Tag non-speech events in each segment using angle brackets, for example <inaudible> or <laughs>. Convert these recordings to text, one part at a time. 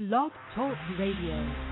Blog Talk Radio.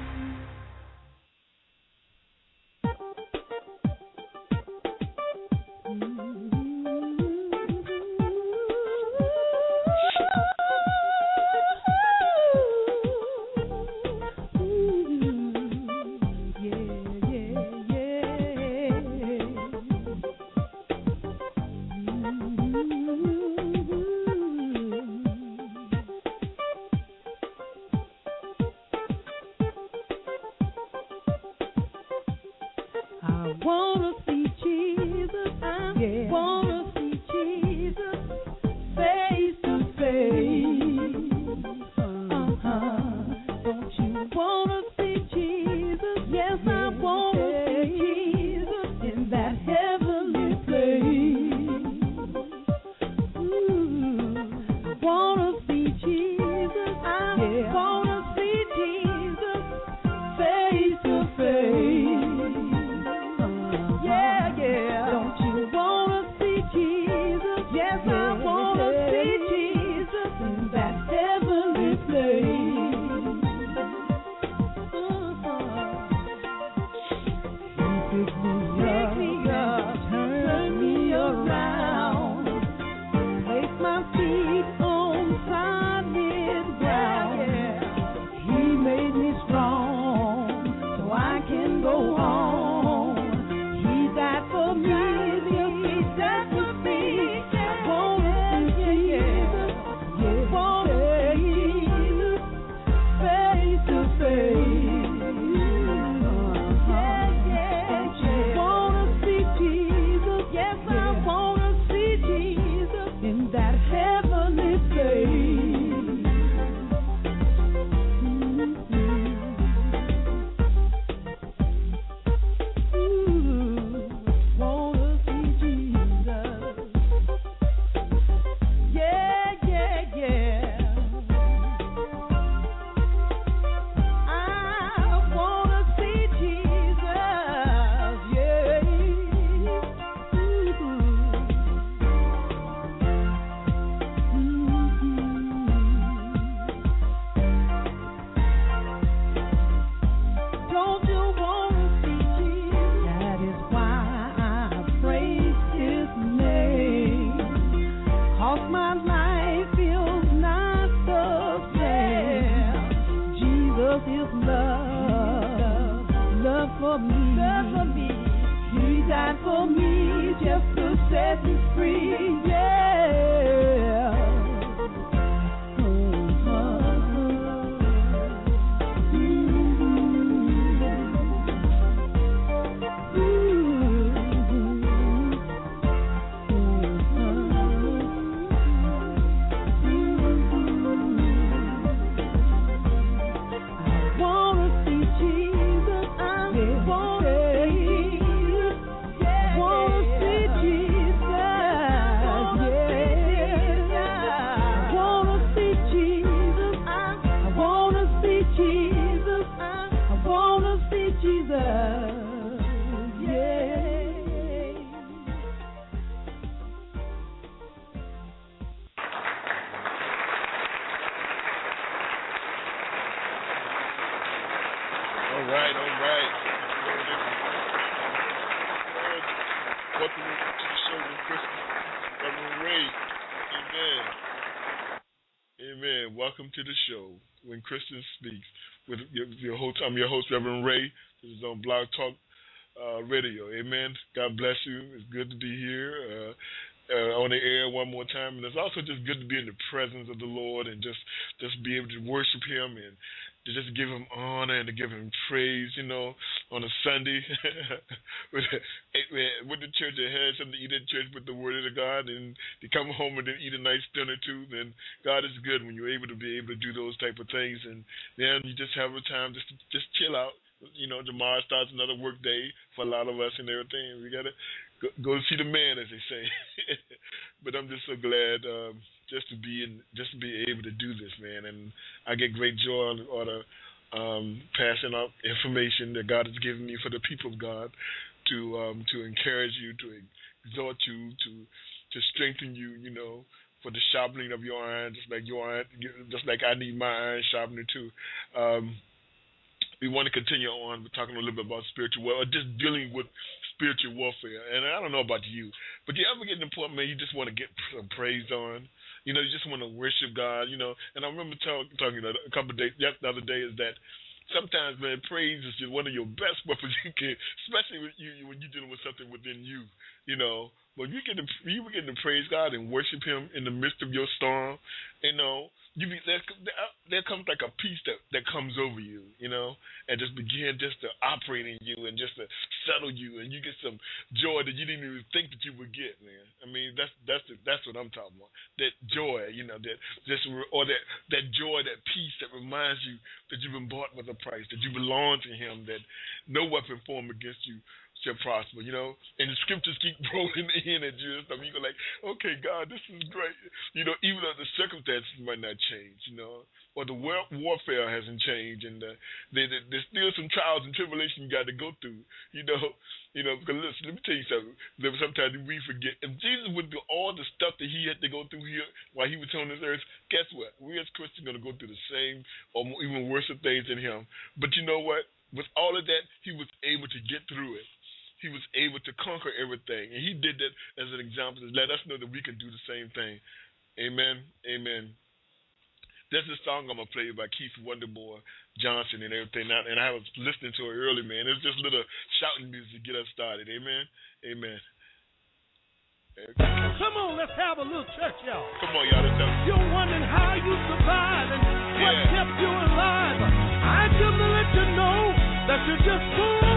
Right, all right. Welcome to the show with Christmas, Reverend Ray. Amen. Amen. Welcome to the show when Christian speaks with your, your host. I'm your host, Reverend Ray. This is on Blog Talk uh, Radio. Amen. God bless you. It's good to be here. Uh, uh, on the air one more time, and it's also just good to be in the presence of the Lord and just just be able to worship Him and to just give Him honor and to give Him praise. You know, on a Sunday <laughs> with with the church has something to eat at church with the Word of God, and to come home and then eat a nice dinner too. Then God is good when you're able to be able to do those type of things, and then you just have a time just to, just chill out. You know, tomorrow starts another work day for a lot of us and everything. We gotta go, go see the man, as they say. <laughs> but I'm just so glad um, just to be in, just to be able to do this, man. And I get great joy on a, um, passing out information that God has given me for the people of God to um, to encourage you, to exhort you, to to strengthen you, you know, for the sharpening of your iron, just like your iron, just like I need my iron sharpener too. Um, we want to continue on. Talking a little bit about spiritual war, or just dealing with spiritual warfare. And I don't know about you, but do you ever get to the point, man, you just want to get some praise on? You know, you just want to worship God. You know, and I remember talk, talking a couple of days, the other day, is that sometimes, man, praise is just one of your best weapons <laughs> you can, especially when you when you're dealing with something within you. You know, when you get to you begin to praise God and worship Him in the midst of your storm, you know, you be there, there comes like a peace that that comes over you, you know, and just begin just to operate in you and just to settle you, and you get some joy that you didn't even think that you would get, man. I mean, that's that's the, that's what I'm talking about. That joy, you know, that just or that that joy, that peace that reminds you that you've been bought with a price, that you belong to Him, that no weapon formed against you shall prosper, you know. And the scriptures keep <laughs> rolling in at you and stuff. You go like, okay, God, this is great. You know, even though the circumstances might not change, you know, or the war- warfare hasn't changed, and uh, there, there, there's still some trials and tribulation you got to go through, you know. <laughs> You know, because listen, let me tell you something. Sometimes we forget. If Jesus would do all the stuff that he had to go through here while he was on this earth, guess what? We as Christians are going to go through the same or even worse things than him. But you know what? With all of that, he was able to get through it he was able to conquer everything. And he did that as an example to let us know that we can do the same thing. Amen. Amen. Is a song I'm gonna play by Keith Wonderboy Johnson and everything. And I was listening to it early, man. It's just little shouting music to get us started. Amen. Amen. Come on, let's have a little church, y'all. Come on, y'all. Let's have. You're wondering how you survived and what Yeah. kept you alive. I come to let you know that you're just born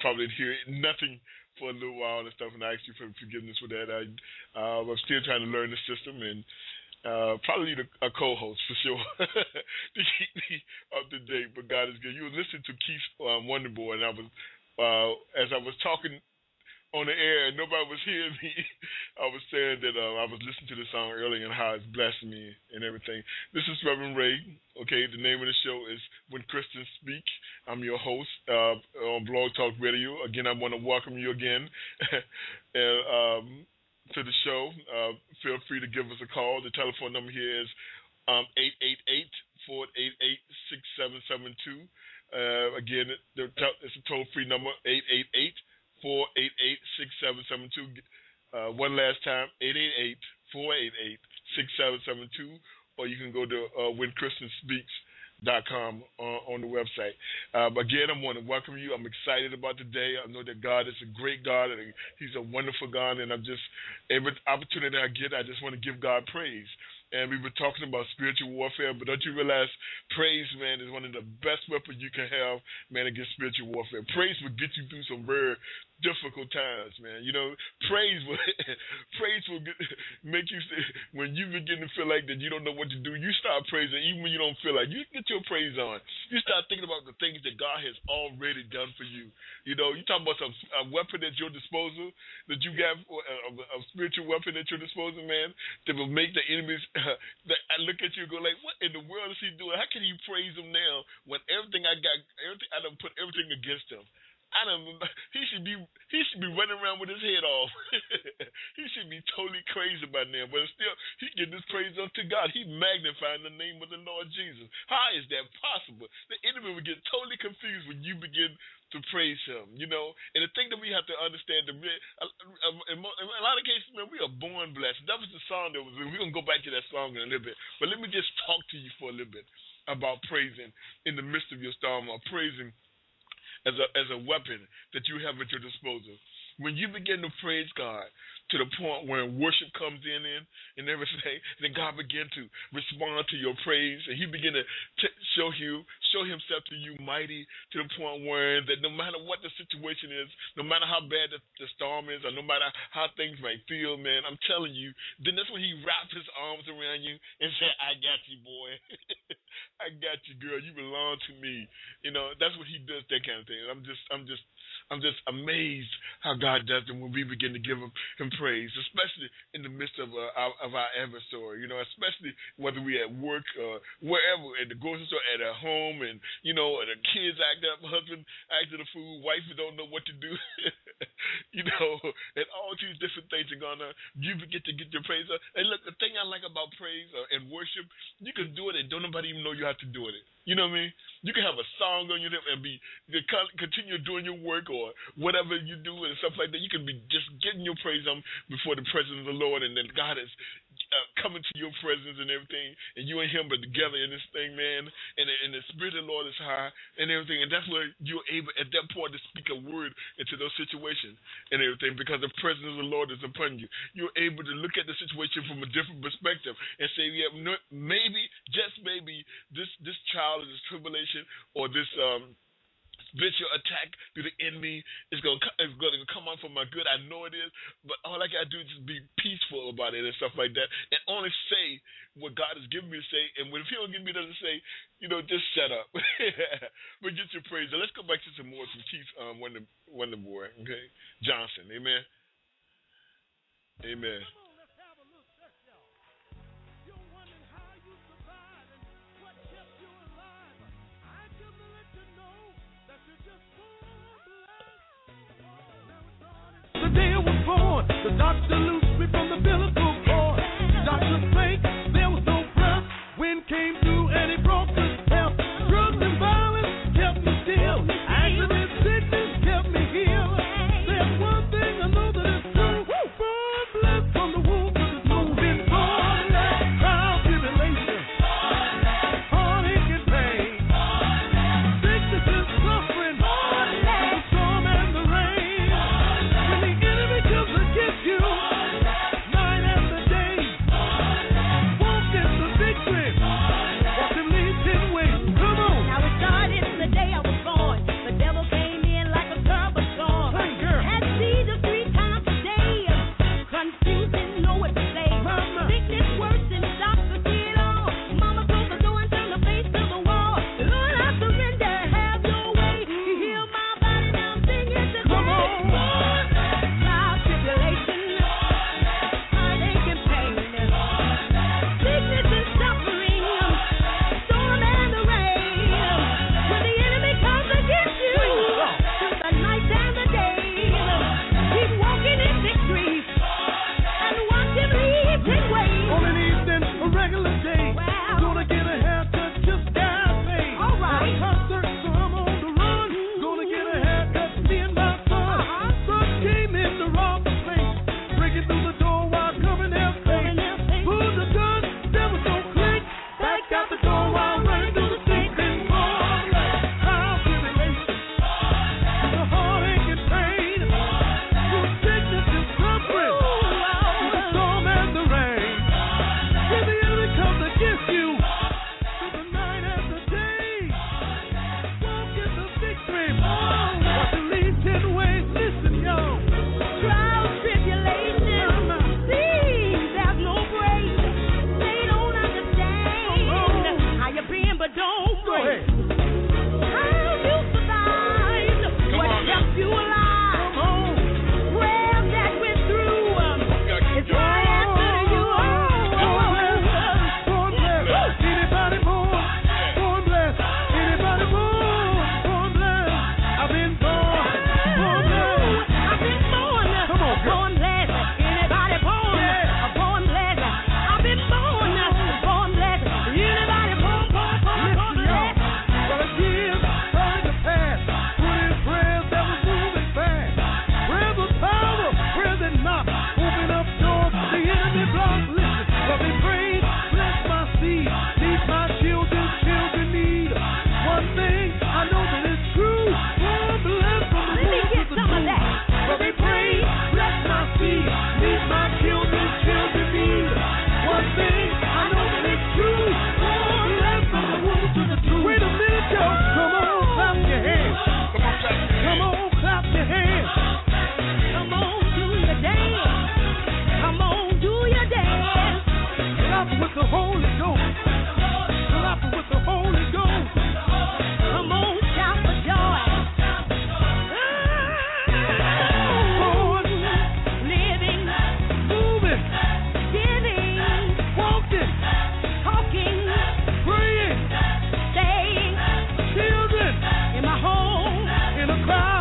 probably didn't hear nothing for a little while and stuff, and I ask you for forgiveness for that. I, uh, I'm still trying to learn the system and uh, probably need a, a co-host for sure <laughs> to keep me up to date. But God is good. You were listening to Keith um, Wonderboy, and I was uh, as I was talking on the air and nobody was hearing me. <laughs> I was saying that uh, I was listening to the song earlier and how it's blessed me and everything. This is Reverend Ray. Okay, the name of the show is When Christians Speak. I'm your host uh, on Blog Talk Radio. Again, I want to welcome you again <laughs> and, um, to the show. Uh, feel free to give us a call. The telephone number here is um, 888 488 6772. Uh, again, it's a toll free number 888 488 6772. Uh, one last time 888 488 6772. Or you can go to uh, dot uh, on the website. But again, I want to welcome you. I'm excited about today. I know that God is a great God and He's a wonderful God, and I'm just every opportunity I get, I just want to give God praise. And we were talking about spiritual warfare, but don't you realize praise, man, is one of the best weapons you can have, man, against spiritual warfare. Praise will get you through some very difficult times, man. You know, praise will <laughs> praise will get, make you when you begin to feel like that you don't know what to do. You start praising even when you don't feel like. You get your praise on. You start thinking about the things that God has already done for you. You know, you talk about some a weapon at your disposal that you got a, a, spiritual weapon at your disposal, man, that will make the enemies. Uh, <laughs> that I look at you and go like, what in the world is he doing? How can you praise him now when everything I got, everything I done put everything against him? I don't. <laughs> He should be. He should be running around with his head off. <laughs> he should be totally crazy by now. But still, he give this praise unto God. He magnifying the name of the Lord Jesus. How is that possible? The enemy will get totally confused when you begin to praise Him. You know, and the thing that we have to understand, the in a lot of cases, man, we are born blessed. That was the song that was. We're gonna go back to that song in a little bit. But let me just talk to you for a little bit about praising in the midst of your storm or praising as a as a weapon that you have at your disposal. When you begin to praise God to the point where worship comes in, in and everything, <laughs> then God begin to respond to your praise, and He begin to t- show you, show Himself to you mighty to the point where that no matter what the situation is, no matter how bad the, the storm is, or no matter how things might feel, man, I'm telling you, then that's when He wraps His arms around you and say, "I got you, boy." <laughs> I got you, girl. You belong to me. You know, that's what he does, that kind of thing. I'm just, I'm just, I'm just amazed how God does it when we begin to give him, him praise, especially in the midst of uh, our, of our adversary. You know, especially whether we at work or wherever, at the grocery store, at our home, and you know, the kids act up, husband acting a fool, wife don't know what to do. <laughs> you know, and all these different things are gonna. You get to get your praise up. And look, the thing I like about praise uh, and worship, you can do it and don't nobody even know you have to do it. You know what I mean? You can have a song on your and be continue doing your work or whatever you do and stuff like that. You can be just getting your praise on before the presence of the Lord, and then God is uh, coming to your presence and everything, and you and Him are together in this thing, man. And, and the Spirit of the Lord is high and everything, and that's where you're able at that point to speak a word into those situations and everything, because the presence of the Lord is upon you. You're able to look at the situation from a different perspective and say, yeah, maybe, just maybe, this this child is this tribulation or this um spiritual attack through the enemy is going is going to come on for my good. I know it is, but all I got to do is just be peaceful about it and stuff like that, and only say what God has given me to say. And when if He don't give me to say, you know, just shut up. <laughs> but get your praise. let's go back to some more from Keith um, Wonder Wonder Boy, okay, Johnson. Amen. Amen. Born. The home in a crowd.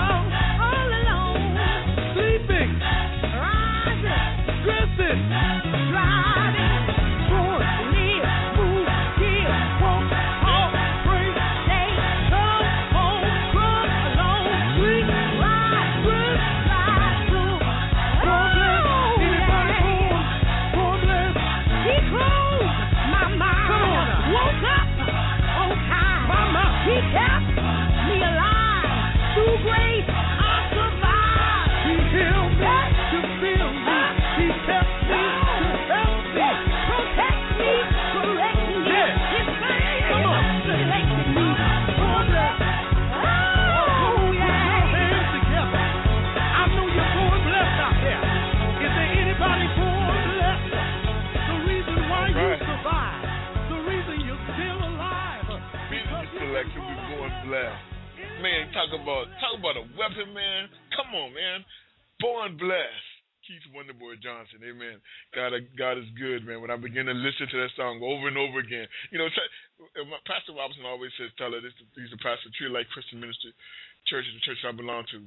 Man, talk about talk about a weapon, man. Come on, man. Born blessed. Keith Wonderboy Johnson, amen. God, God is good, man. When I begin to listen to that song over and over again, you know, uh, Pastor Robinson always says, "Tell her this." He's a pastor, Tree Life Christian Ministry Church, is the church I belong to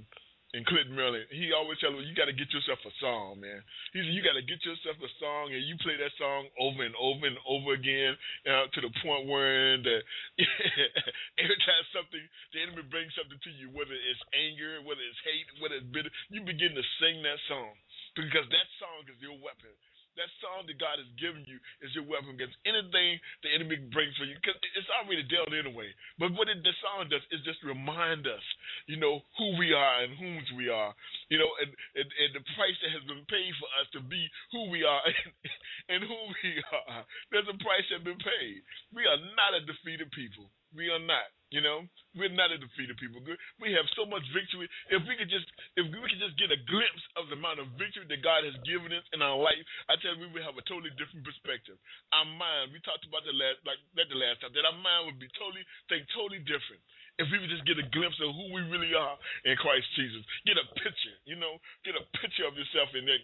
in Clinton, Maryland. He always tell me, "You got to get yourself a song, man." He said, "You got to get yourself a song, and you play that song over and over and over again uh, to the point where the <laughs> every time something the enemy brings something to you, whether it's anger, whether it's hate, whether it's bitter, you begin to sing that song because that song is your weapon." That song that God has given you is your weapon against anything the enemy brings for you. Because it's already dealt anyway. But what it, the song does is just remind us, you know, who we are and whose we are. You know, and, and, and the price that has been paid for us to be who we are <laughs> and who we are. There's a price that has been paid. We are not a defeated people. We are not. You know, we're not a defeated people. We have so much victory. If we could just, if we could just get a glimpse of the amount of victory that God has given us in our life, I tell you, we would have a totally different perspective. Our mind, we talked about the last, like that the last time, that our mind would be totally, think totally different if we would just get a glimpse of who we really are in Christ Jesus. Get a picture, you know, get a picture of yourself in that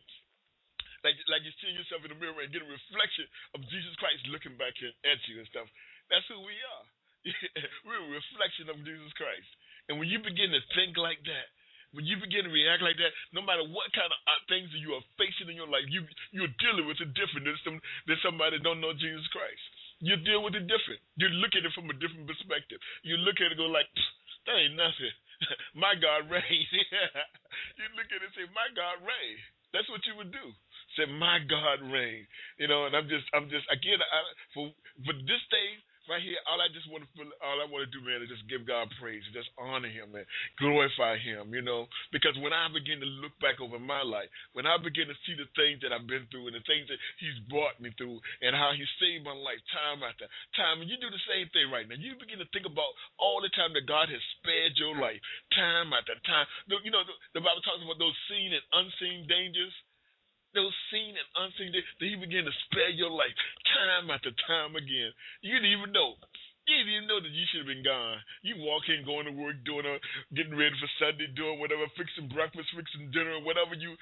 like like you see yourself in the mirror and get a reflection of Jesus Christ looking back at you and stuff. That's who we are. <laughs> We're a reflection of Jesus Christ. And when you begin to think like that, when you begin to react like that, no matter what kind of uh, things you are facing in your life, you you're dealing with it different than some than somebody that don't know Jesus Christ. You deal with it different. You look at it from a different perspective. You look at it go like, that ain't nothing. <laughs> my God reigns. <laughs> you look at it and say, my God reigns. That's what you would do. Say, my God reigns. You know, and I'm just, I'm just, again, I, for for this day, right here, all I just want to all I want to do, man, is just give God praise, just honor Him, man, glorify Him, you know. Because when I begin to look back over my life, when I begin to see the things that I've been through and the things that He's brought me through, and how He saved my life time after time, and you do the same thing right now. You begin to think about all the time that God has spared your life, time after time. You know, the Bible talks about those seen and unseen dangers those seen and unseen that he began to spare your life time after time again. You didn't even know. You didn't even know that you should have been gone. You walk in, going to work, doing a, getting ready for Sunday, doing whatever, fixing breakfast, fixing dinner, whatever you,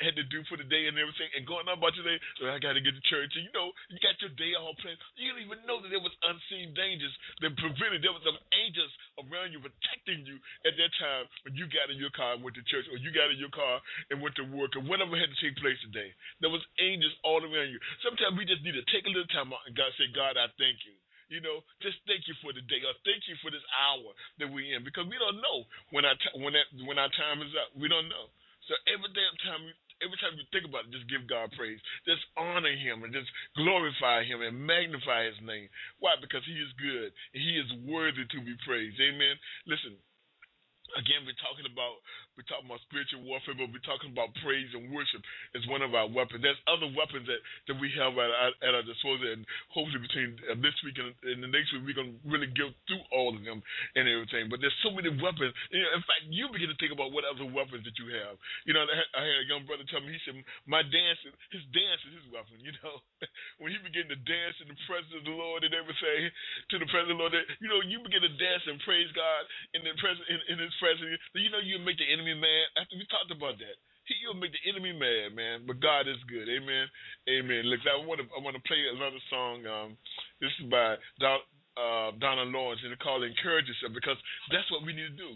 had to do for the day and everything, and going on about your day. So I got to get to church. And you know, you got your day all planned. You didn't even know that there was unseen dangers that prevented. There was some angels around you protecting you at that time when you got in your car and went to church, or you got in your car and went to work, or whatever had to take place today. There was angels all around you. Sometimes we just need to take a little time out and God say, God, I thank you. You know, just thank you for the day, or thank you for this hour that we're in, because we don't know when our t- when that when our time is up. We don't know. So every damn time, every time you think about it, just give God praise, just honor Him, and just glorify Him and magnify His name. Why? Because He is good. And he is worthy to be praised. Amen. Listen. Again, we're talking about we're talking about spiritual warfare, but we're talking about praise and worship as one of our weapons. There's other weapons that, that we have at, our, at our disposal, and hopefully between uh, this week and, and, the next week, we're going to really go through all of them and everything. But there's so many weapons. In fact, you begin to think about what other weapons that you have. You know, I had a young brother tell me, he said, my dance, his dance is his weapon, <laughs> you know. when he began to dance in the presence of the Lord and everything, to the presence of the Lord, you know, you begin to dance and praise God in the presence, in, in his presence, you know, you make the enemy mad. After we talked about that, he, you'll make the enemy mad, man. But God is good. Amen. Amen. Look, I want to I want to play another song. Um, this is by Don, uh, Donald Lawrence, and it's called "Encourage Yourself" because that's what we need to do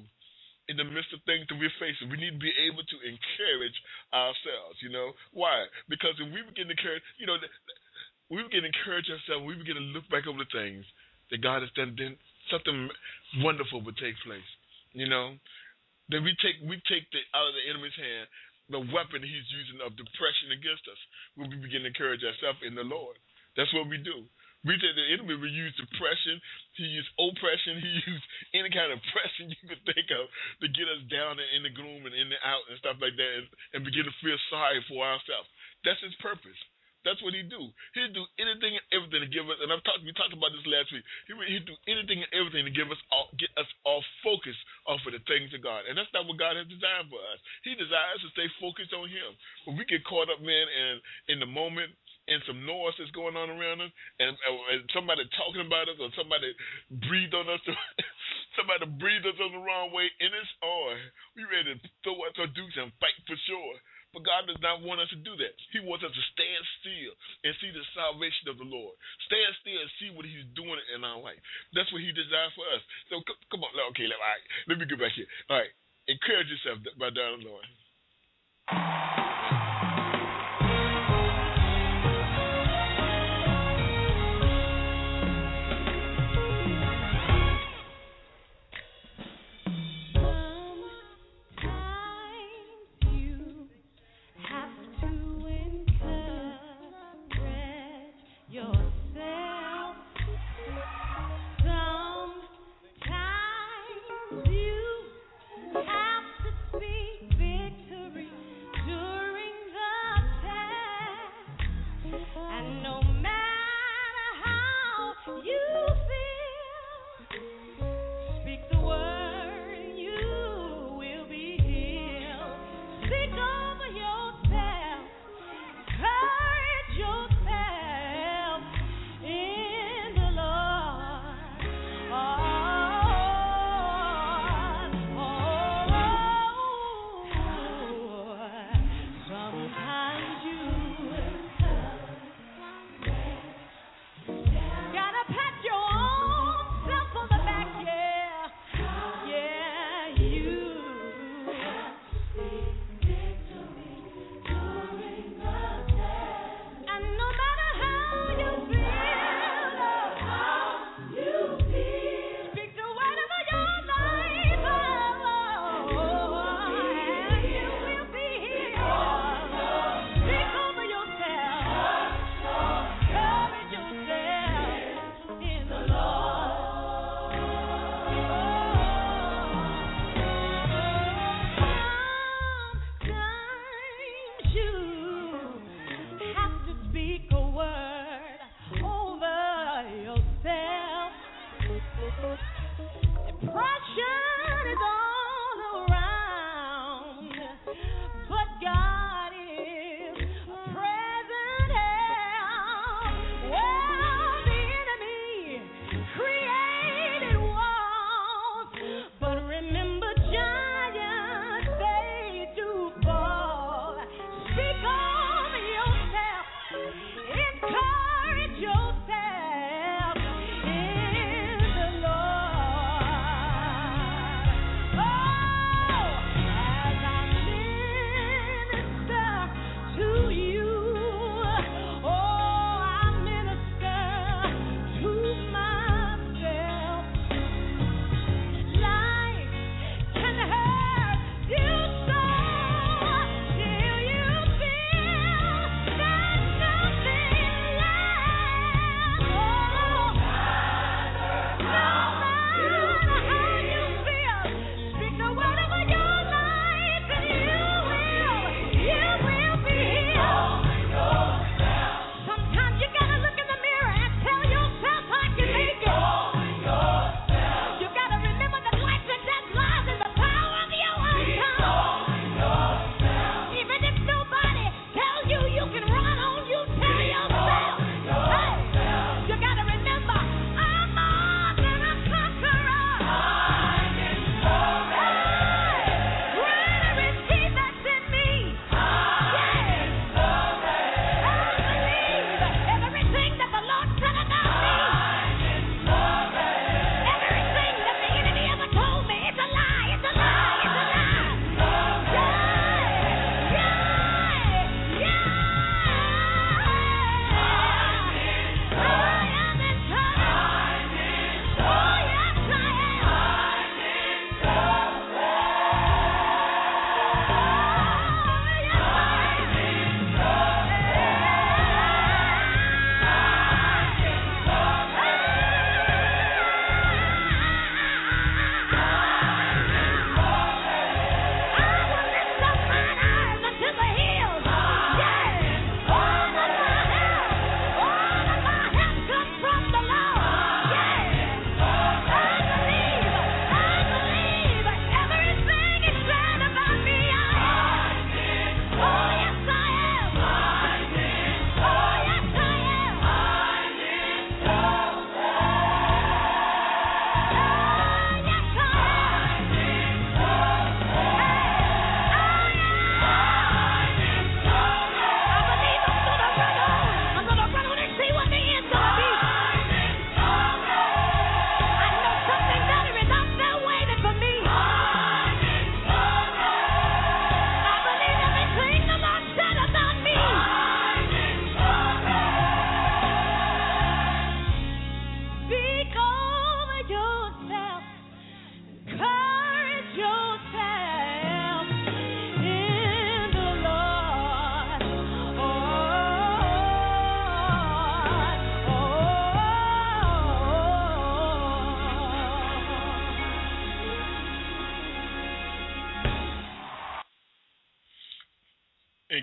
in the midst of things that we're facing. We need to be able to encourage ourselves. You know why? Because if we begin to encourage, you know, we begin to encourage ourselves. We begin to look back over the things that God has done. Then something wonderful would take place. You know, then we take we take the out of the enemy's hand the weapon he's using of depression against us we begin to encourage ourselves in the Lord. That's what we do. We take the enemy We use depression, he used oppression, <laughs> he used any kind of pressure <laughs> you could think of to get us down and in the gloom and in the out and stuff like that and, and begin to feel sorry for ourselves. That's his purpose. That's what he do. He'd do anything and everything to give us. And I've talked. We talked about this last week. He he'd do anything and everything to give us all, get us all focused off of the things of God. And that's not what God has designed for us. He desires to stay focused on Him. When we get caught up, man, in in the moment, and some noise that's going on around us, and, and somebody talking about us, or somebody breathed on us, <laughs> Somebody breathed us on the wrong way, and it's on. We ready to throw out our dukes and fight for sure. But God does not want us to do that. He wants us to stand still and see the salvation of the Lord. Stand still and see what He's doing in our life. That's what He designed for us. So c- come on, okay, right, let me get back here. All right, encourage yourself by the Lord.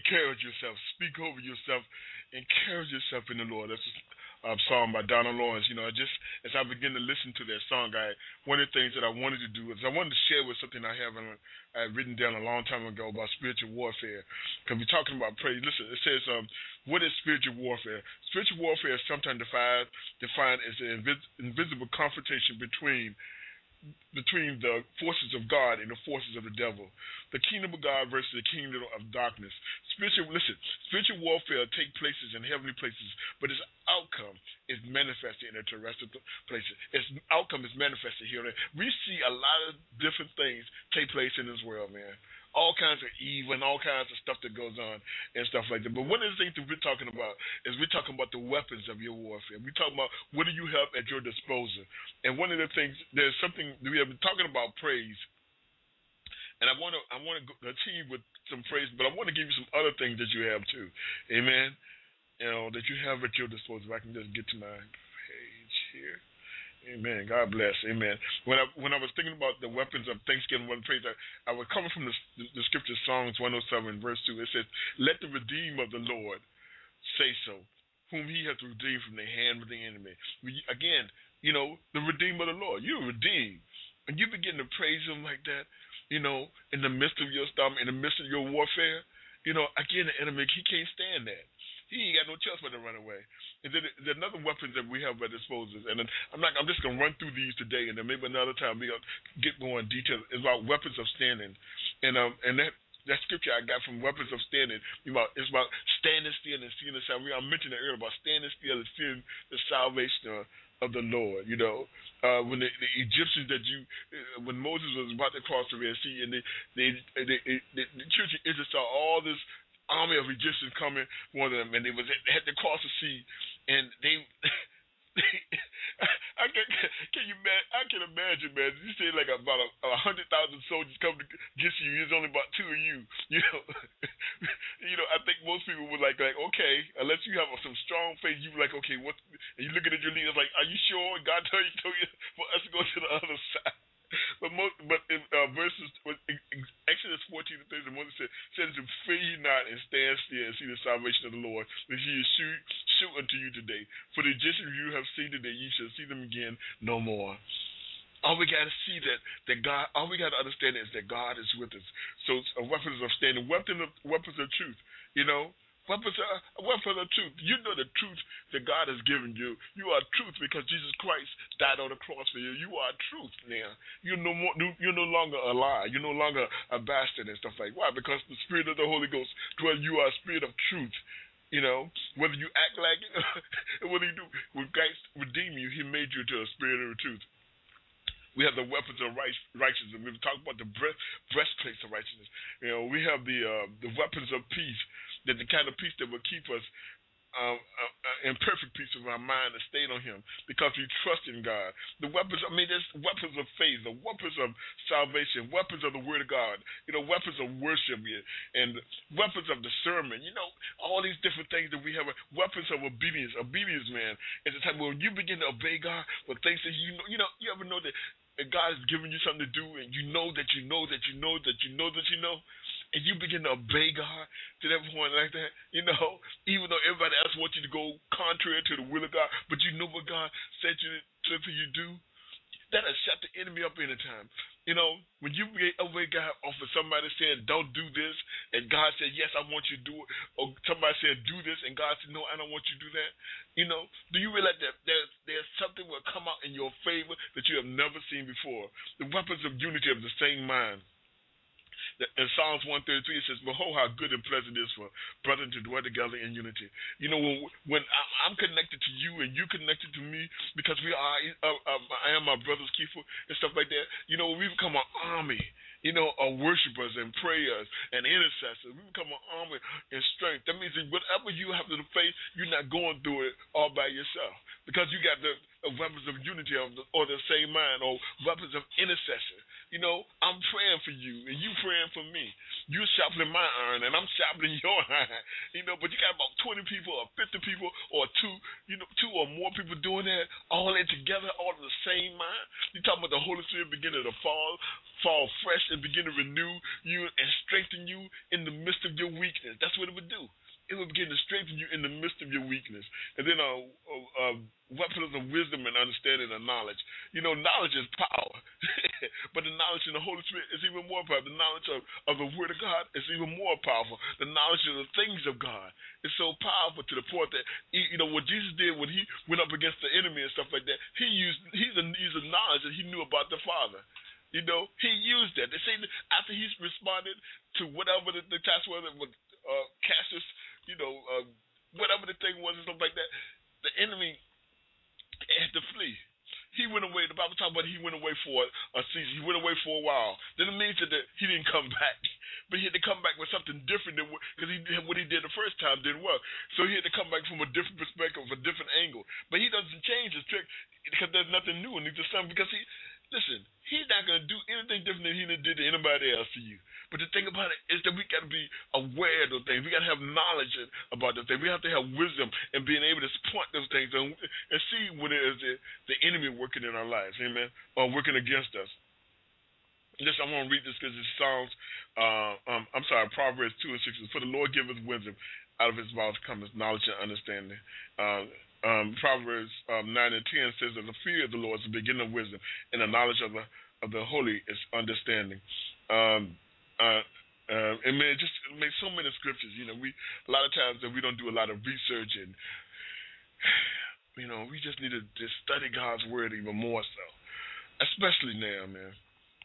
Encourage yourself, speak over yourself, encourage yourself in the Lord. That's a song by Donald Lawrence. You know, I just as I begin to listen to that song, I one of the things that I wanted to do is I wanted to share with something I have I had written down a long time ago about spiritual warfare. Because we're talking about praise. Listen, it says, um, what is spiritual warfare? Spiritual warfare is sometimes defined defined as an invis- invisible confrontation between between the forces of God and the forces of the devil. The kingdom of God versus the kingdom of darkness. Spiritual listen, spiritual warfare take places in heavenly places, but its outcome is manifested in the terrestrial places. Its outcome is manifested here. We see a lot of different things take place in this world, man all kinds of evil and all kinds of stuff that goes on and stuff like that. But one of the things that we're talking about is we're talking about the weapons of your warfare. We're talking about what do you have at your disposal. And one of the things, there's something that we have been talking about praise. And I want to I want to continue with some praise, but I want to give you some other things that you have too. Amen. You know that you have at your disposal. I can just get to my page here. Amen. God bless. Amen. When I when I was thinking about the weapons of thanksgiving and praise, I, I was coming from the, the, scripture Psalms 107 verse two. It says, "Let the redeemed of the Lord say so, whom He hath redeemed from the hand of the enemy." We, again, you know, the redeemed of the Lord. You're redeemed, and you begin to praise Him like that. You know, in the midst of your storm, in the midst of your warfare. You know, again, the enemy he can't stand that. He ain't got no choice but to run away. And then there's another weapons that we have at disposal. And then I'm not. I'm just gonna run through these today, and then maybe another time we gonna get more in detail. It's about weapons of standing, and um and that that scripture I got from weapons of standing. About it's about standing still and seeing the salvation. I mentioned it earlier about standing still and seeing the salvation of the Lord. You know, uh, when the, the Egyptians that you, uh, when Moses was about to cross the Red Sea, and they, they, they the children of Israel saw all this army of Egyptians coming, one of them, and they was they had to cross the sea, and they. <laughs> I can, can you man? I can imagine, man. You say like about a, a hundred thousand soldiers come to get you. There's only about two of you. <laughs> You know, you know. I think most people would like, like, okay, unless you have some strong faith, you like, okay, what? And you looking at your leaders like, are you sure God told you, told you for us to go to the other <laughs> side? <laughs> But most, but in uh, verses Exodus 14 to 31 says, says to fear ye not and stand still and see the salvation of the Lord, which he is shoot, shoot unto you today. For the Egyptians you have seen today, ye shall see them again no more. All we got to see that that God, all we got to understand is that God is with us. So uh, weapons of standing, weapons of weapons of truth. You know, weapons of, weapons of truth. You know the truth that God has given you. You are truth because Jesus Christ died on the cross for you. You are truth now. You're no more. You're no longer a lie. You're no longer a bastard and stuff like. Why? Because the Spirit of the Holy Ghost dwells. You are a spirit of truth. You know, whether you act like it, <laughs> whether you do, when Christ redeemed you, He made you to a spirit of truth. We have the weapons of righteousness. We've talked about the breastplates of righteousness. You know, we have the uh, the weapons of peace. That the kind of peace that will keep us um, uh, uh, in perfect peace of our mind and stayed on Him because we trust in God. The weapons, I mean, there's weapons of faith, the weapons of salvation, weapons of the Word of God, you know, weapons of worship, and weapons of discernment. You know, all these different things that we have, weapons of obedience. Obedience, man, is the time when you begin to obey God with things that you know. You know, you ever know that God has given you something to do, and you know that you know that you know that you know that you know and you begin to obey God to that point like that, you know, even though everybody else wants you to go contrary to the will of God, but you know what God said you to for you do, that'll shut the enemy up anytime. You know, when you obey God off of somebody saying, don't do this, and God said, yes, I want you to do it, or somebody said, do this, and God said, no, I don't want you to do that, you know, do you realize that there's, there's something will come out in your favor that you have never seen before? The weapons of unity of the same mind in Psalms 133 it says, "Behold, how good and pleasant it is for brethren to dwell together in unity." You know, when when I'm connected to you and you connected to me because we are, uh, uh, I am my brother's keeper and stuff like that. You know, we become an army. You know, of worshipers and prayers and intercessors. We become an army in strength. That means that whatever you have to face, you're not going through it all by yourself because you got the weapons of unity of the, or the same mind or weapons of intercession You know, I'm praying for you, and you praying for me. You sharpening my iron, and I'm sharpening <laughs> your iron. You know, but you got about 20 people, or 50 people, or two, you know, two or more people doing that, all in together, all in the same mind. You talking about the Holy Spirit beginning to fall, fall fresh, and begin to renew you and strengthen you in the midst of your weakness. That's what it would do it will begin to strengthen you in the midst of your weakness. And then a uh, weapons of wisdom and understanding and knowledge. You know, knowledge is power, <laughs> but the knowledge in the Holy Spirit is even more powerful. The knowledge of, of the Word of God is even more powerful. The knowledge of the things of God is so powerful to the point that you know what Jesus did when he went up against the enemy and stuff like that. He used he's a, he's a knowledge that he knew about the Father. You know, he used that. They say after he's responded to whatever the, the task was uh, Cassius you know, uh, whatever the thing was and stuff like that, the enemy had to flee. He went away. The Bible talks about he went away for a season. He went away for a while. Then it means that he didn't come <laughs> back, but he had to come back with something different than because he what he did the first time didn't work. So he had to come back from a different perspective, a different angle. But he doesn't change his trick because there's nothing new it. Just something because he listen. He's not going to do anything different than he did to anybody else to you. But the thing about it is that we got to be aware of those things. We got to have knowledge about those things. We have to have wisdom and being able to point those things and, and see when it is the, the enemy working in our lives, amen, or working against us. This I'm going to read this because it sounds. Uh, um, I'm sorry, Proverbs two and six. For the Lord giveth wisdom, out of His mouth cometh knowledge and understanding. Uh, um, Proverbs um, nine and ten says that the fear of the Lord is the beginning of wisdom, and the knowledge of the of the holy is understanding. Um, uh, uh, and man, just made so many scriptures. You know, we a lot of times that we don't do a lot of research, and <sighs> you know, we just need to just study God's word even more so, especially now, man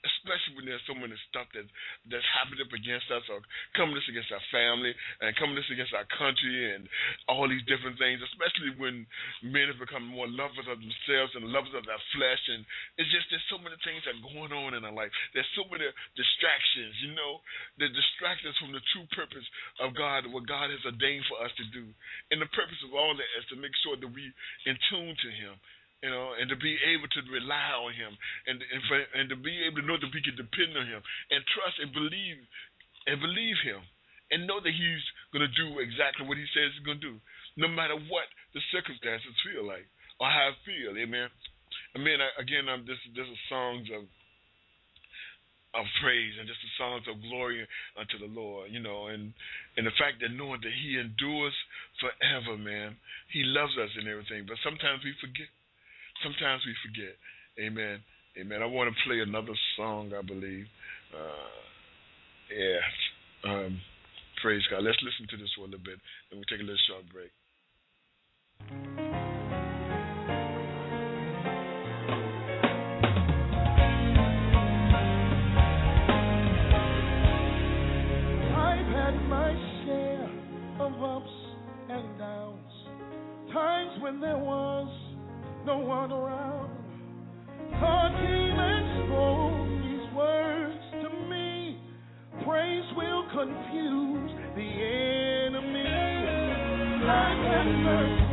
especially when there's so many stuff that that's happening up against us or coming us against our family and coming us against our country and all these different things, especially when men have become more lovers of themselves and lovers of their flesh and it's just there's so many things that are going on in our life. There's so many distractions, you know, that distract us from the true purpose of God, what God has ordained for us to do. And the purpose of all that is to make sure that we in tune to him you know, and to be able to rely on Him, and and, for, and to be able to know that we can depend on Him, and trust and believe, and believe Him, and know that He's going to do exactly what He says He's going to do, no matter what the circumstances feel like or how I feel. Amen. I mean, again, I'm, this this is songs of of praise and just the songs of glory unto the Lord, you know, and and the fact that knowing that He endures forever, man, He loves us and everything, but sometimes we forget sometimes we forget. Amen. Amen. I want to play another song, I believe. Uh, yeah. Um, praise God. Let's listen to this for a little bit, and we'll take a little short break. I've had my share of ups and downs, times when there was no one around. God came and spoke these words to me. Praise will confuse the enemy. I've had mercy.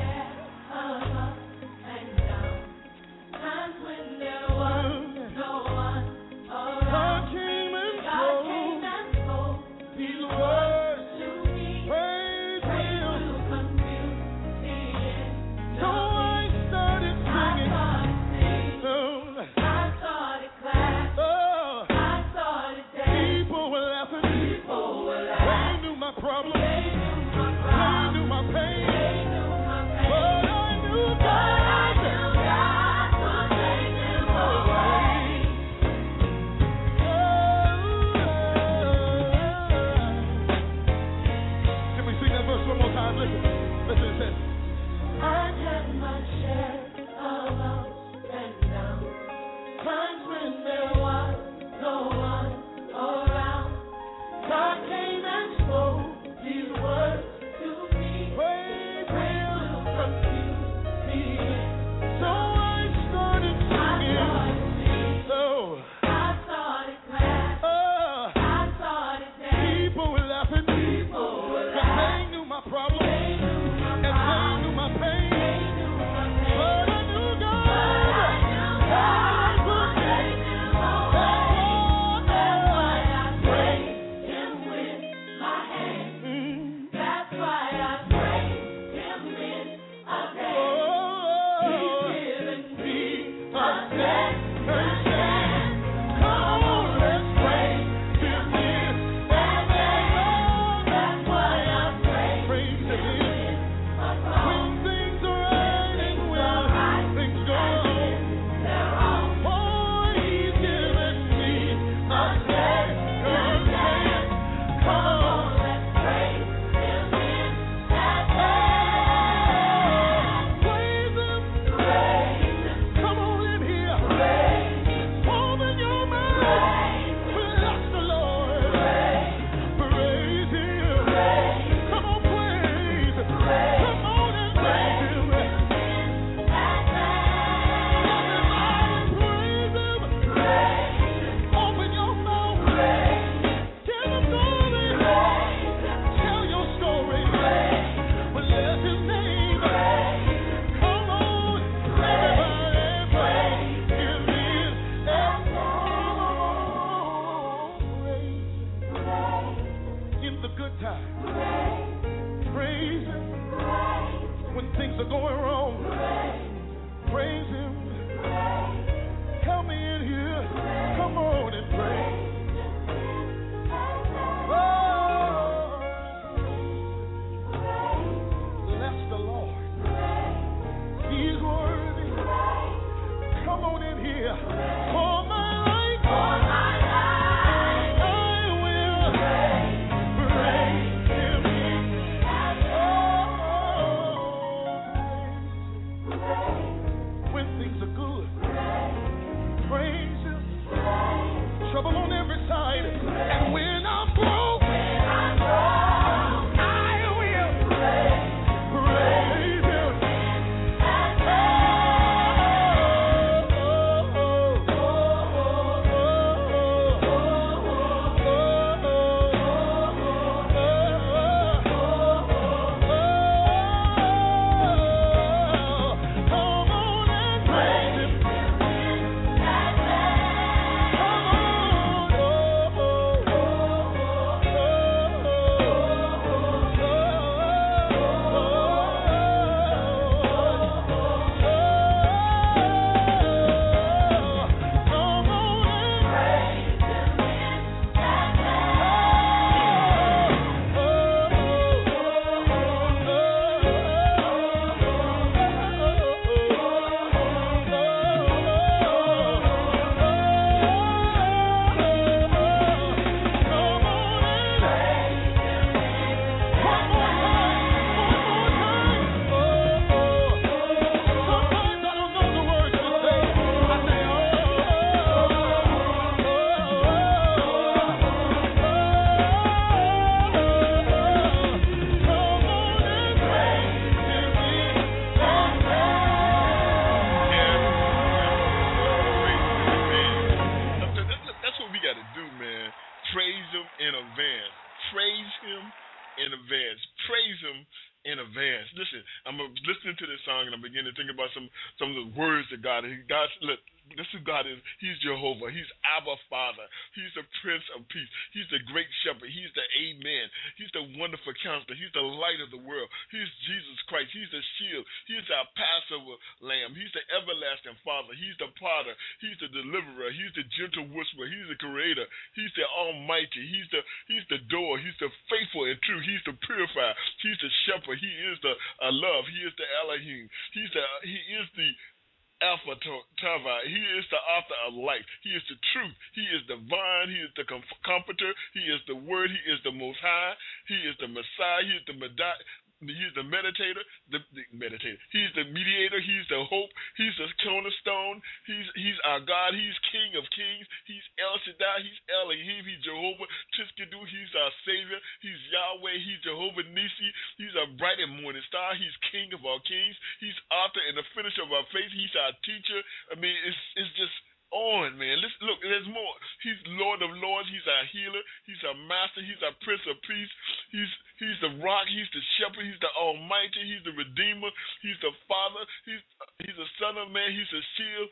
Almighty. He's the Redeemer. He's the Father. He's He's the Son of Man. He's the shield.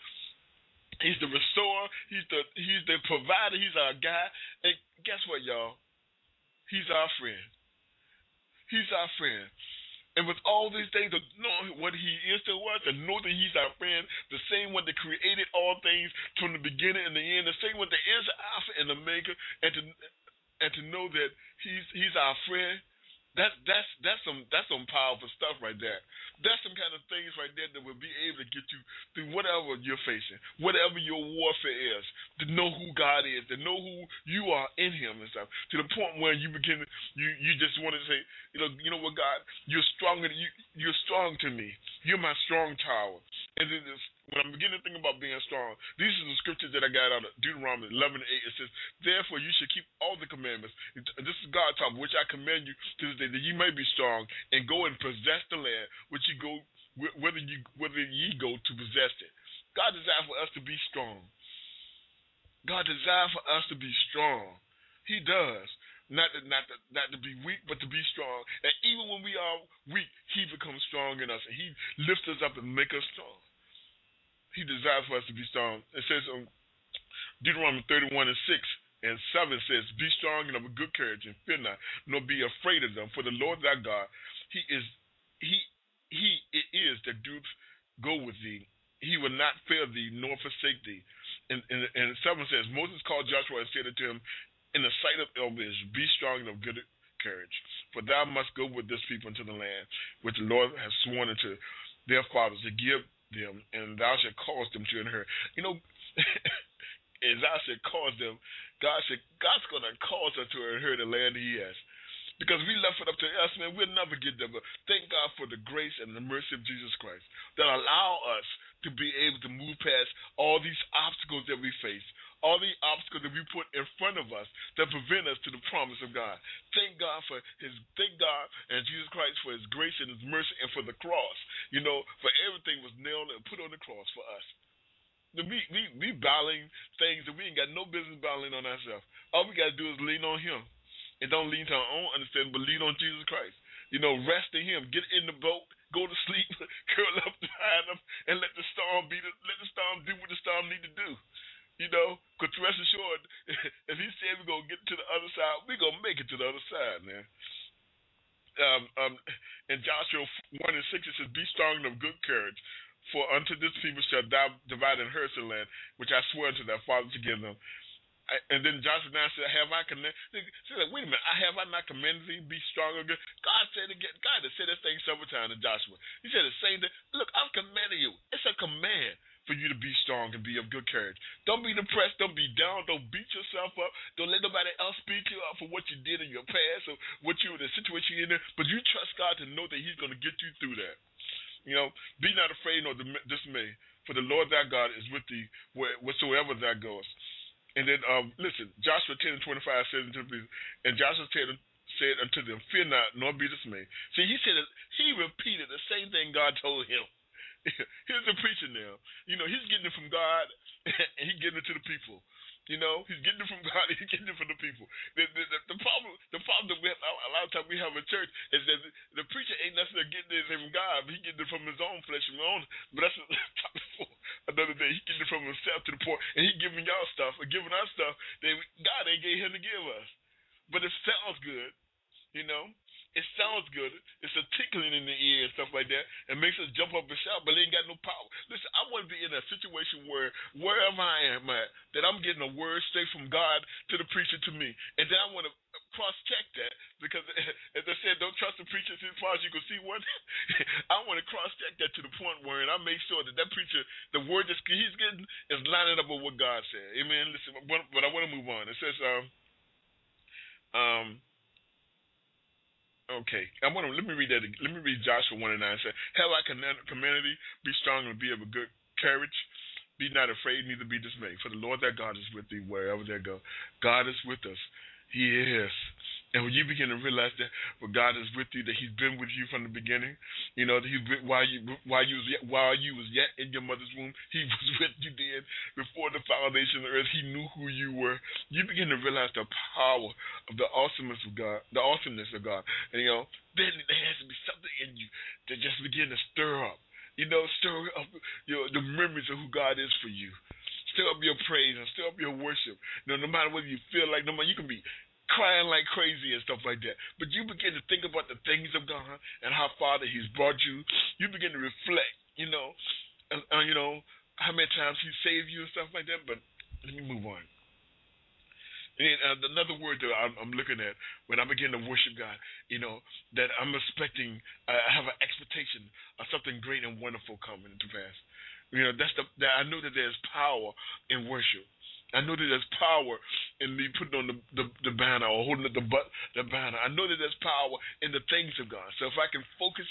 He's the restorer. He's the He's the provider. He's our guy. And guess what, y'all? He's our friend. He's our friend. And with all these things, to know what he is to us, and know that he's our friend, the same one that created all things from the beginning and the end, the same one that is the Alpha and the Maker, and to and to know that he's he's our friend, that's that's that's some that's some powerful stuff right there. That's some kind of things right there that will be able to get you through whatever you're facing, whatever your warfare is, to know who God is, to know who you are in Him and stuff. To the point where you begin, you you just want to say, you know, you know what, God, you're stronger. You you're strong to me. You're my strong tower. And then this, when I'm beginning to think about being strong, these are the scriptures that I got out of Deuteronomy 11 and 8. It says, Therefore you should keep all the commandments. This is God talking, which I command you to this day, that you may be strong and go and possess the land which you go, whether you whether ye go to possess it. God desires for us to be strong. God desires for us to be strong. He does. Not to, not to, not to be weak, but to be strong. And even when we are weak, He becomes strong in us, and He lifts us up and makes us strong. He desires for us to be strong. It says on Deuteronomy 31 and 6, And seven says, Be strong and of a good courage, and fear not, nor be afraid of them. For the Lord thy God, He is He He it is that doeth go with thee. He will not fail thee nor forsake thee. And, and, and seven says, Moses called Joshua and said unto him, In the sight of elders, be strong and of good courage, for thou must go with this people into the land which the Lord has sworn unto their fathers to give them, and thou shalt cause them to inherit. You know, <laughs> as thou shalt cause them, God said, God's to cause us to inherit the land He has. Because we left it up to us, man, we'll never get there. But thank God for the grace and the mercy of Jesus Christ that allow us to be able to move past all these obstacles that we face, all the obstacles that we put in front of us that prevent us to the promise of God. Thank God for His, thank God and Jesus Christ for His grace and His mercy and for the cross. You know, for everything was nailed and put on the cross for us. We, we, we battling things that we ain't got no business battling on ourselves. All we got to do is lean on Him. And don't lean to our own understanding, but lean on Jesus Christ. You know, rest in Him. Get in the boat, go to sleep, <laughs> curl up behind Him, and let the storm be. The, let the storm do what the storm need to do. You know, because rest assured, <laughs> if He said we're gonna get to the other side, we're gonna make it to the other side, man. Um, um, in Joshua one and six, it says, "Be strong and of good courage." For unto this people shall thou divide and inherit the land, which I swear unto their fathers to give them. And then Joshua now said, "Have I commanded?" She said, "Wait a minute, I have I not commanded thee be strong and good?" God said again. God has said that thing several times to Joshua. He said the same thing. Look, I'm commanding you. It's a command for you to be strong and be of good courage. Don't be depressed. Don't be down. Don't beat yourself up. Don't let nobody else beat you up for what you did in your past or what you the situation you're in. But you trust God to know that He's going to get you through that. You know, be not afraid nor dismay, for the Lord thy God is with thee whatsoever thou goest. And then, um, listen, Joshua 10 and 25 says unto them, and Joshua said, said unto them, Fear not, nor be dismayed. See, he said, he repeated the same thing God told him. <laughs> Here's the preacher now. You know, he's getting it from God, <laughs> and he's getting it to the people. You know, he's getting it from <laughs> God. He's getting it from the people. The, the, the, the problem, the problem that we have, a lot of times we have in church is that the, preacher ain't necessarily getting it from God. But he getting it from his own flesh and own. But that's another day. He getting it from himself to the point, and he giving y'all stuff or giving us stuff that God ain't gave him to give us. But it sounds good, you know. It sounds good. It's a tickling in the ear and stuff like that. It makes us jump up and shout, but it ain't got no power. Listen, I want to be in a situation where wherever I am at, that I'm getting a word straight from God to the preacher to me, and then I want to cross check that because, <laughs> as I said, don't trust the preacher as far as you can see one. <laughs> I want to cross check that to the point where, and I make sure that that preacher, the word that he's getting, is lining up with what God said. Amen. Listen, but, but I want to move on. It says, um, um. Okay, I want to let me read that. Let me read Joshua one and nine. It says, "Have I thee? Be strong and be of a good courage. Be not afraid, neither be dismayed. For the Lord thy God is with thee wherever they go. God is with us. He is. And when you begin to realize that well, God is with you, that He's been with you from the beginning, you know, that He's been, while you while you was yet, while you was yet in your mother's womb, <laughs> He was with you then before the foundation of the earth. He knew who you were. You begin to realize the power of the awesomeness of God, the awesomeness of God. And you know, then there has to be something in you that just begin to stir up. You know, stir up you know, the memories of who God is for you. Stir up your praise and stir up your worship. You know, no matter whether you feel like no matter you can be crying like crazy and stuff like that. But you begin to think about the things of God and how far that He's brought you. You begin to reflect, you know, and, uh, you know how many times He saved you and stuff like that. But let me move on. And uh, another word that I'm, I'm, looking at when I begin to worship God, you know, that I'm expecting, I have an expectation of something great and wonderful coming to pass. You know, that's the that I know that there's power in worship. I know that there's power in me putting on the, the, the banner or holding up the but the banner. I know that there's power in the things of God. So if I can focus,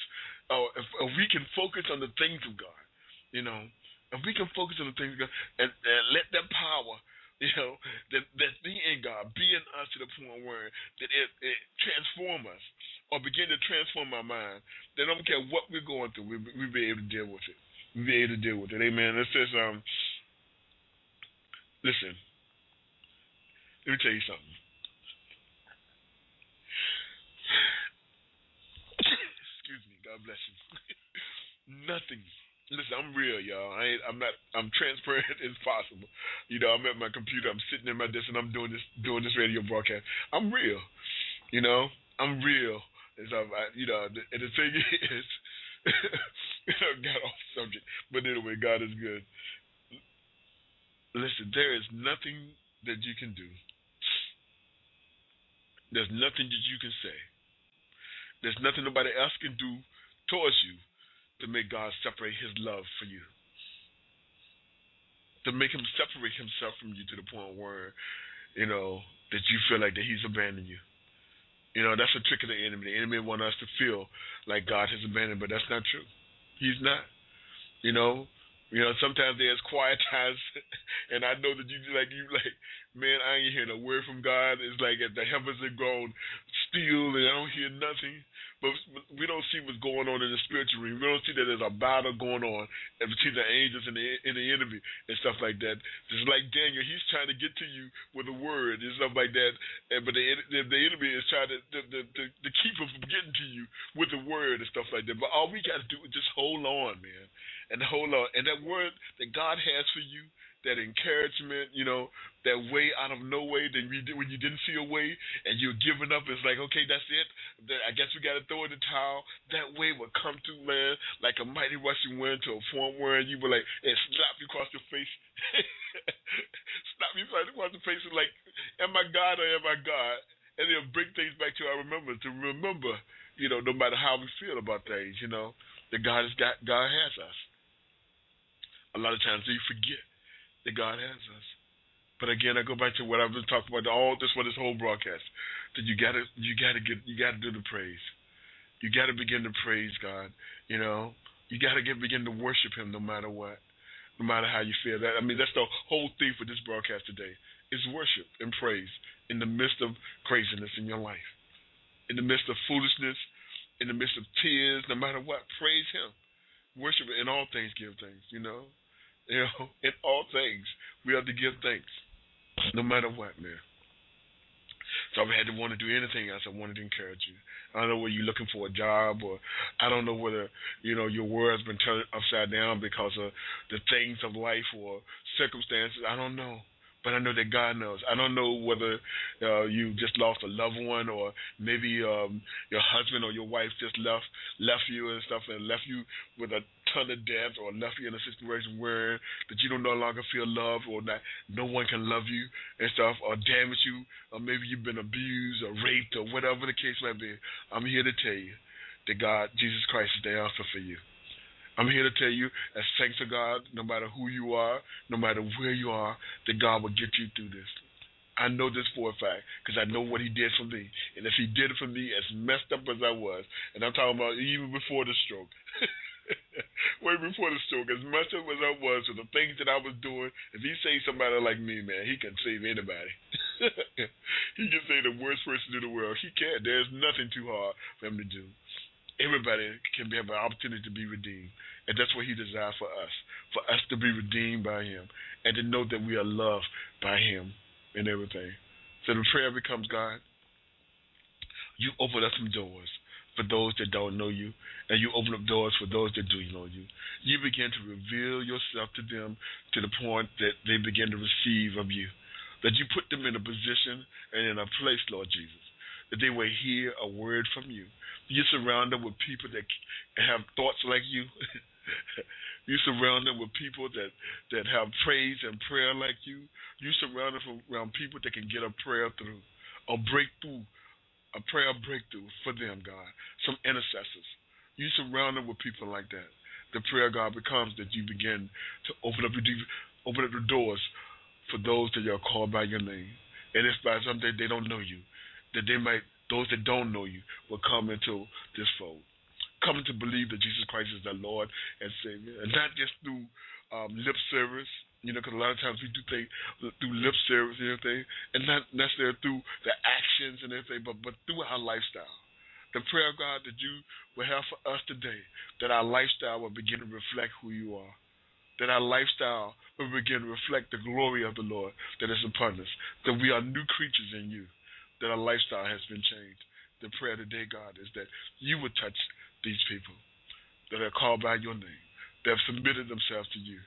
or if, if we can focus on the things of God, you know, if we can focus on the things of God and, and let that power, <laughs> you know, that that be in God, be in us to the point where that it, it transform us or begin to transform our mind, then I don't care what we're going through, we we be able to deal with it. We be able to deal with it. Amen. It says, um, Listen, let me tell you something. Excuse me, God bless you. <laughs> Nothing Listen, I'm real, y'all. I ain't, I'm not. I'm transparent <laughs> as possible. You know, I'm at my computer. I'm sitting in my desk, and I'm doing this doing this radio broadcast. I'm real. You know, I'm real. And so, I, you know, the, and the thing <laughs> is, I got off subject, but anyway, God is good. Listen, there is nothing that you can do. There's nothing that you can say. There's nothing nobody else can do towards you to make God separate his love for you. To make him separate himself from you to the point where, you know, that you feel like that he's abandoned you. You know, that's a trick of the enemy. The enemy want us to feel like God has abandoned, but that's not true. He's not. You know, you know, sometimes there's quiet <laughs> times, and I know that you like you like, man, I ain't hearing a word from God. It's like the heavens are grown still, and I don't hear nothing. But we don't see what's going on in the spiritual realm. We don't see that there's a battle going on between the angels and the, and the enemy and stuff like that. Just like Daniel, he's trying to get to you with a word and stuff like that. And, but the, the, the enemy is trying to, to, to, to, to keep him from getting to you with a word and stuff like that. But all we got to do is just hold on, man. And hold on. And that word that God has for you, that encouragement, you know, that way out of no way, then you, when you didn't see a way and you're giving up, it's like, okay, that's it. I guess we got to throw in the towel. That way will come through, man, like a mighty rushing wind to a point where you were like, it slap you across your face. <laughs> slap you across the face and like, am I God or am I God? And it'll bring things back to our remembrance, to remember, you know, no matter how we feel about things, you know, that God has got, God has us. A lot of times we forget that God has us. But again, I go back to what I've been talking about all this for this whole broadcast. That you gotta you gotta get you gotta do the praise. You gotta begin to praise God. You know, you gotta get begin to worship Him no matter what, no matter how you feel. That I mean, that's the whole theme for this broadcast today. Is worship and praise in the midst of craziness in your life, in the midst of foolishness, in the midst of tears, no matter what. Praise Him. Worship in all things. Give thanks. You know. <laughs> You know, in all things, we have to give thanks, no matter what, man. So I've had to want to do anything else. I wanted to encourage you. I don't know whether you're looking for a job or I don't know whether, you know, your world's been turned upside down because of the things of life or circumstances. I don't know. But I know that God knows. I don't know whether uh, you just lost a loved one, or maybe um, your husband or your wife just left left you and stuff, and left you with a ton of debt, or left you in a situation where that you don't no longer feel love, or that no one can love you and stuff, or damage you, or maybe you've been abused or raped, or whatever the case might be. I'm here to tell you that God, Jesus Christ, is the answer for you. I'm here to tell you, as thanks to God, no matter who you are, no matter where you are, that God will get you through this. I know this for a fact because I know what He did for me. And if He did it for me, as messed up as I was, and I'm talking about even before the stroke, <laughs> way before the stroke, as messed up as I was with the things that I was doing, if He saved somebody like me, man, He can save anybody. <laughs> he can save the worst person in the world. He can. There's nothing too hard for Him to do everybody can have an opportunity to be redeemed. And that's what he desires for us, for us to be redeemed by him and to know that we are loved by him and everything. So the prayer becomes God, you open up some doors for those that don't know you, and you open up doors for those that do know you. You begin to reveal yourself to them to the point that they begin to receive of you. That you put them in a position and in a place, Lord Jesus, that they will hear a word from you. You surround them with people that have thoughts like you. <laughs> you surround them with people that that have praise and prayer like you. You surround them around people that can get a prayer through, a breakthrough, a prayer breakthrough for them, God. Some intercessors. You surround them with people like that. The prayer, God, becomes that you begin to open up your open up the doors for those that are called by your name. And if by something they don't know you, that they might those that don't know you will come into this fold. Come to believe that Jesus Christ is their Lord and Savior, and not just through um, lip service, you know, because a lot of times we do things through lip service and everything, and not necessarily through the actions and everything, but but through our lifestyle. The prayer, of God, that you will have for us today, that our lifestyle will begin to reflect who you are that our lifestyle will begin to reflect the glory of the Lord that is upon us, that we are new creatures in you, that our lifestyle has been changed. The prayer today, God, is that you would touch these people that are called by your name, that have submitted themselves to you.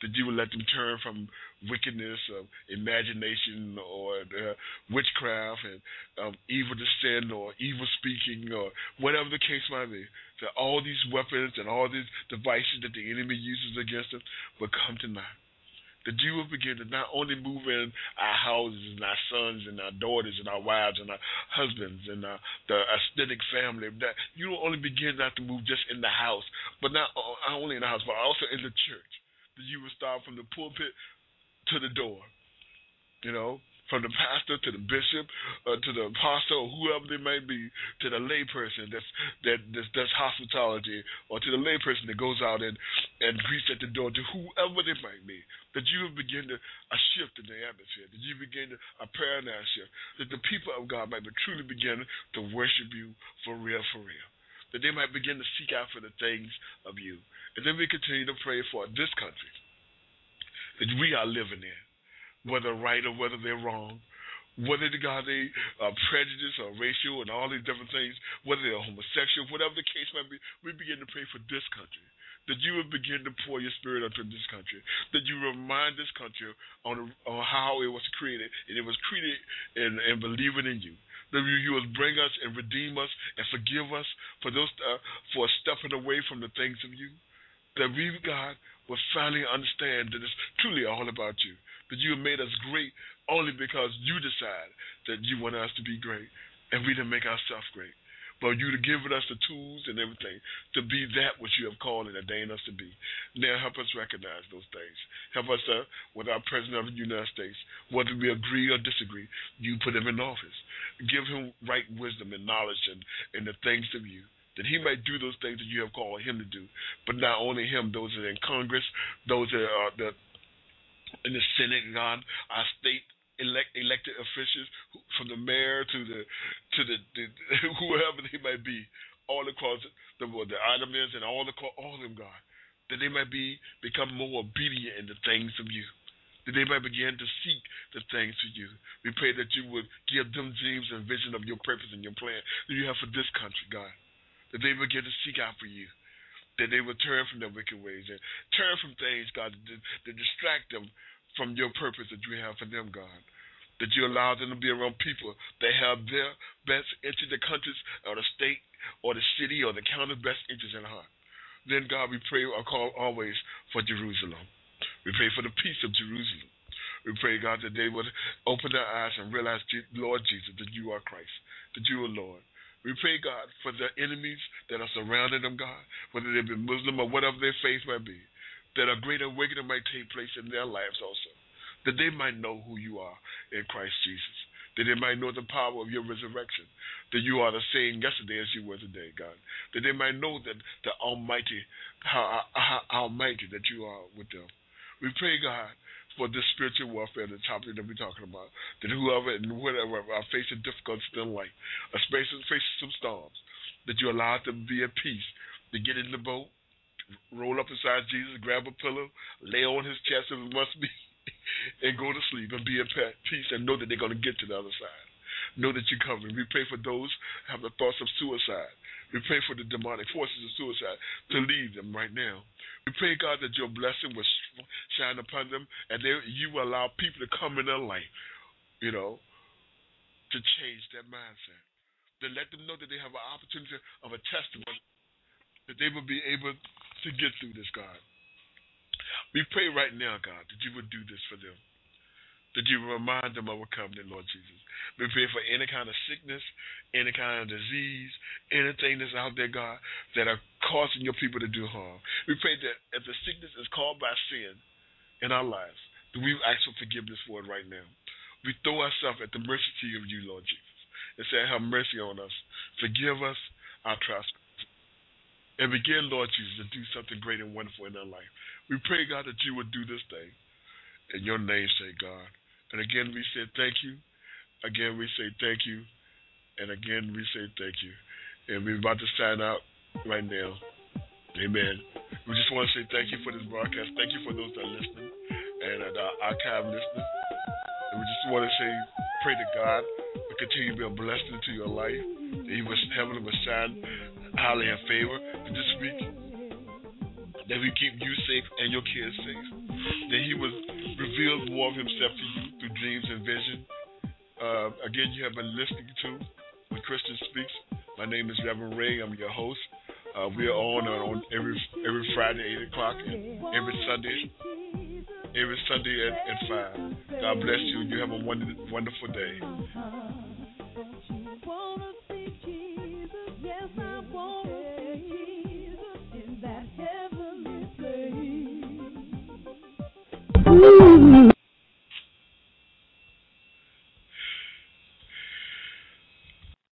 That you would let them turn from wickedness, of imagination, or uh, witchcraft, and um, evil sin, or evil speaking, or whatever the case might be. That all these weapons and all these devices that the enemy uses against them will come to naught that you will begin to not only move in our houses and our sons and our daughters and our wives and our husbands and our, the aesthetic family, that you will only begin not to move just in the house, but not only in the house, but also in the church. That you will start from the pulpit to the door. You know, from the pastor to the bishop uh, to the apostle whoever they may be to the layperson that's that that's, that's hospitality or to the layperson that goes out and and greets at the door to whoever they might be that you begin to a shift in the atmosphere that you begin to a paradigm shift that the people of God might be truly begin to worship you for real for real that they might begin to seek out for the things of you. And then we continue to pray for this country that we are living in whether right or whether they're wrong, whether the God they are prejudiced or racial and all these different things, whether they're homosexual, whatever the case might be, we begin to pray for this country. That you would begin to pour your spirit onto this country. That you remind this country on, on how it was created, and it was created in, in believing in you. That you, would bring us and redeem us and forgive us for those uh, for stepping away from the things of you. That we, God, will finally understand that it's truly all about you that you have made us great only because you decide that you want us to be great and we didn't make ourselves great. But you have given us the tools and everything to be that which you have called and ordained us to be. Now help us recognize those things. Help us uh, with our President of the United States, whether we agree or disagree, you put him in office. Give him right wisdom and knowledge and, and the things of you that he might do those things that you have called him to do. But not only him, those that are in Congress, those that are that in the Senate, God, our state elect, elected officials, from the mayor to the to the, the <laughs> whoever they might be, all across the world, the islanders and all the all of them, God, that they might be become more obedient in the things of you. That they might begin to seek the things of you. We pray that you would give them dreams and vision of your purpose and your plan that you have for this country, God. That they begin to seek out for you that they would turn from their wicked ways and turn from things, God, to, distract them from your purpose that you have for them, God. That you allow them to be around people that have their best interest, the countries or the state or the city or the county's best interest in heart. Then, God, we pray or call always for Jerusalem. We pray for the peace of Jerusalem. We pray, God, that they would open their eyes and realize, Lord Jesus, that you are Christ, that you are Lord, we pray, God, for the enemies that are surrounding them, God, whether they be Muslim or whatever their faith might be, that a great awakening might take place in their lives also, that they might know who you are in Christ Jesus, that they might know the power of your resurrection, that you are the same yesterday as you were today, God, that they might know that the Almighty, how, how, how almighty that you are with them. We pray, God, for this spiritual warfare, the topic that we're talking about. That whoever and whatever are facing difficulties in life, are facing, some storms, that you allow them to be at peace, to get in the boat, roll up beside Jesus, grab a pillow, lay on his chest if it must be, <laughs> and go to sleep and be at peace and know that they're going to get to the other side. Know that you're covering. We pray for those who have the thoughts of suicide. We pray for the demonic forces of suicide to leave them right now. We pray, God, that your blessing will shine upon them and they, you allow people to come in their life, you know, to change their mindset. To let them know that they have an opportunity of a testimony, that they will be able to get through this, God. We pray right now, God, that you would do this for them that you remind them of a covenant, Lord Jesus. We pray for any kind of sickness, any kind of disease, anything that's out there, God, that are causing your people to do harm. We pray that if the sickness is caused by sin in our lives, that we ask for forgiveness for it right now. We throw ourselves at the mercy of you, Lord Jesus, and say, have mercy on us. Forgive us our trespasses. And begin, Lord Jesus, to do something great and wonderful in our life. We pray, God, that you would do this thing. In your name, say, God. And again, we say thank you. Again, we say thank you. And again, we say thank you. And we're about to sign out right now. Amen. We just want to say thank you for this broadcast. Thank you for those that are listening and uh, the archive listeners. And we just want to say, pray to God to continue to be a blessing to your life. That He was heaven will shine highly in favor this week. that He keep you safe and your kids safe. That He will reveal more of Himself to you through dreams and vision. Uh, again, you have been listening to When Christians Speak. My name is Reverend Ray. I'm your host. Uh, we are on uh, on every every Friday eight o'clock and every Sunday every Sunday at, at five. God bless you. You have a wonderful wonderful day. Ooh.